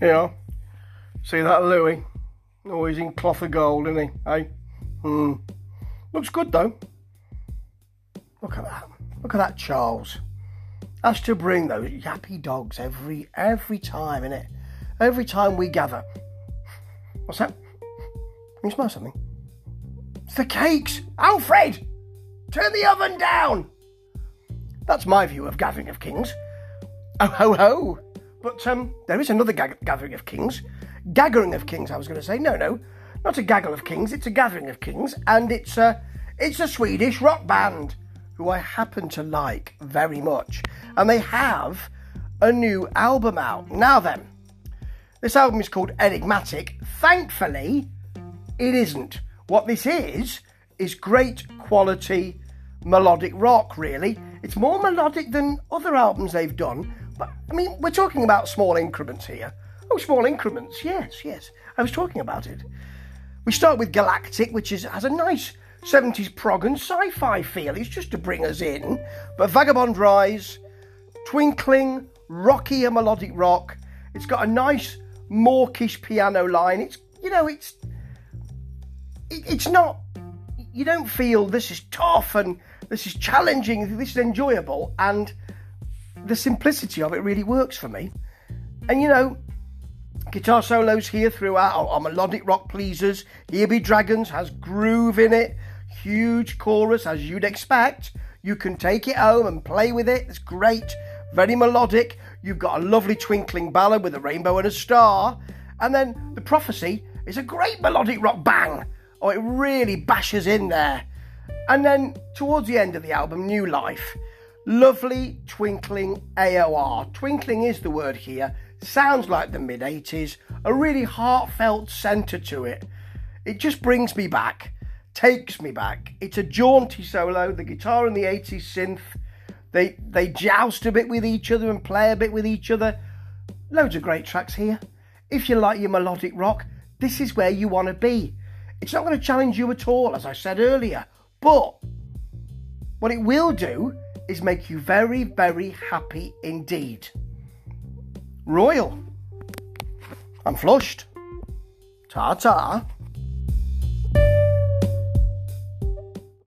Yeah. See that Louis? Always in cloth of gold, isn't he? Hey? Hmm. Looks good though. Look at that. Look at that Charles. Has to bring those yappy dogs every every time, innit? Every time we gather. What's that? Can you smell something? It's the cakes! Alfred! Turn the oven down! That's my view of Gathering of Kings. Oh ho ho! But um, there is another gag- Gathering of Kings. Gathering of Kings, I was going to say. No, no, not a gaggle of kings. It's a Gathering of Kings, and it's a it's a Swedish rock band who I happen to like very much, and they have a new album out. Now then, this album is called Enigmatic. Thankfully, it isn't. What this is is great quality melodic rock. Really, it's more melodic than other albums they've done but I mean, we're talking about small increments here. Oh, small increments. Yes, yes. I was talking about it. We start with Galactic, which is has a nice 70s prog and sci-fi feel. It's just to bring us in. But Vagabond Rise, twinkling, rocky melodic rock. It's got a nice mawkish piano line. It's you know, it's it, it's not you don't feel this is tough and this is challenging, this is enjoyable and the simplicity of it really works for me. And you know, guitar solos here throughout are, melodic rock pleasers. Here Be Dragons has groove in it, huge chorus as you'd expect. You can take it home and play with it. It's great, very melodic. You've got a lovely twinkling ballad with a rainbow and a star. And then the prophecy is a great melodic rock bang. Oh, it really bashes in there. And then towards the end of the album, New Life Lovely twinkling AOR. Twinkling is the word here. Sounds like the mid 80s. A really heartfelt centre to it. It just brings me back, takes me back. It's a jaunty solo. The guitar and the 80s synth, they they joust a bit with each other and play a bit with each other. Loads of great tracks here. If you like your melodic rock, this is where you want to be. It's not going to challenge you at all, as I said earlier, but what it will do is make you very, very happy indeed. Royal. I'm flushed. Ta ta.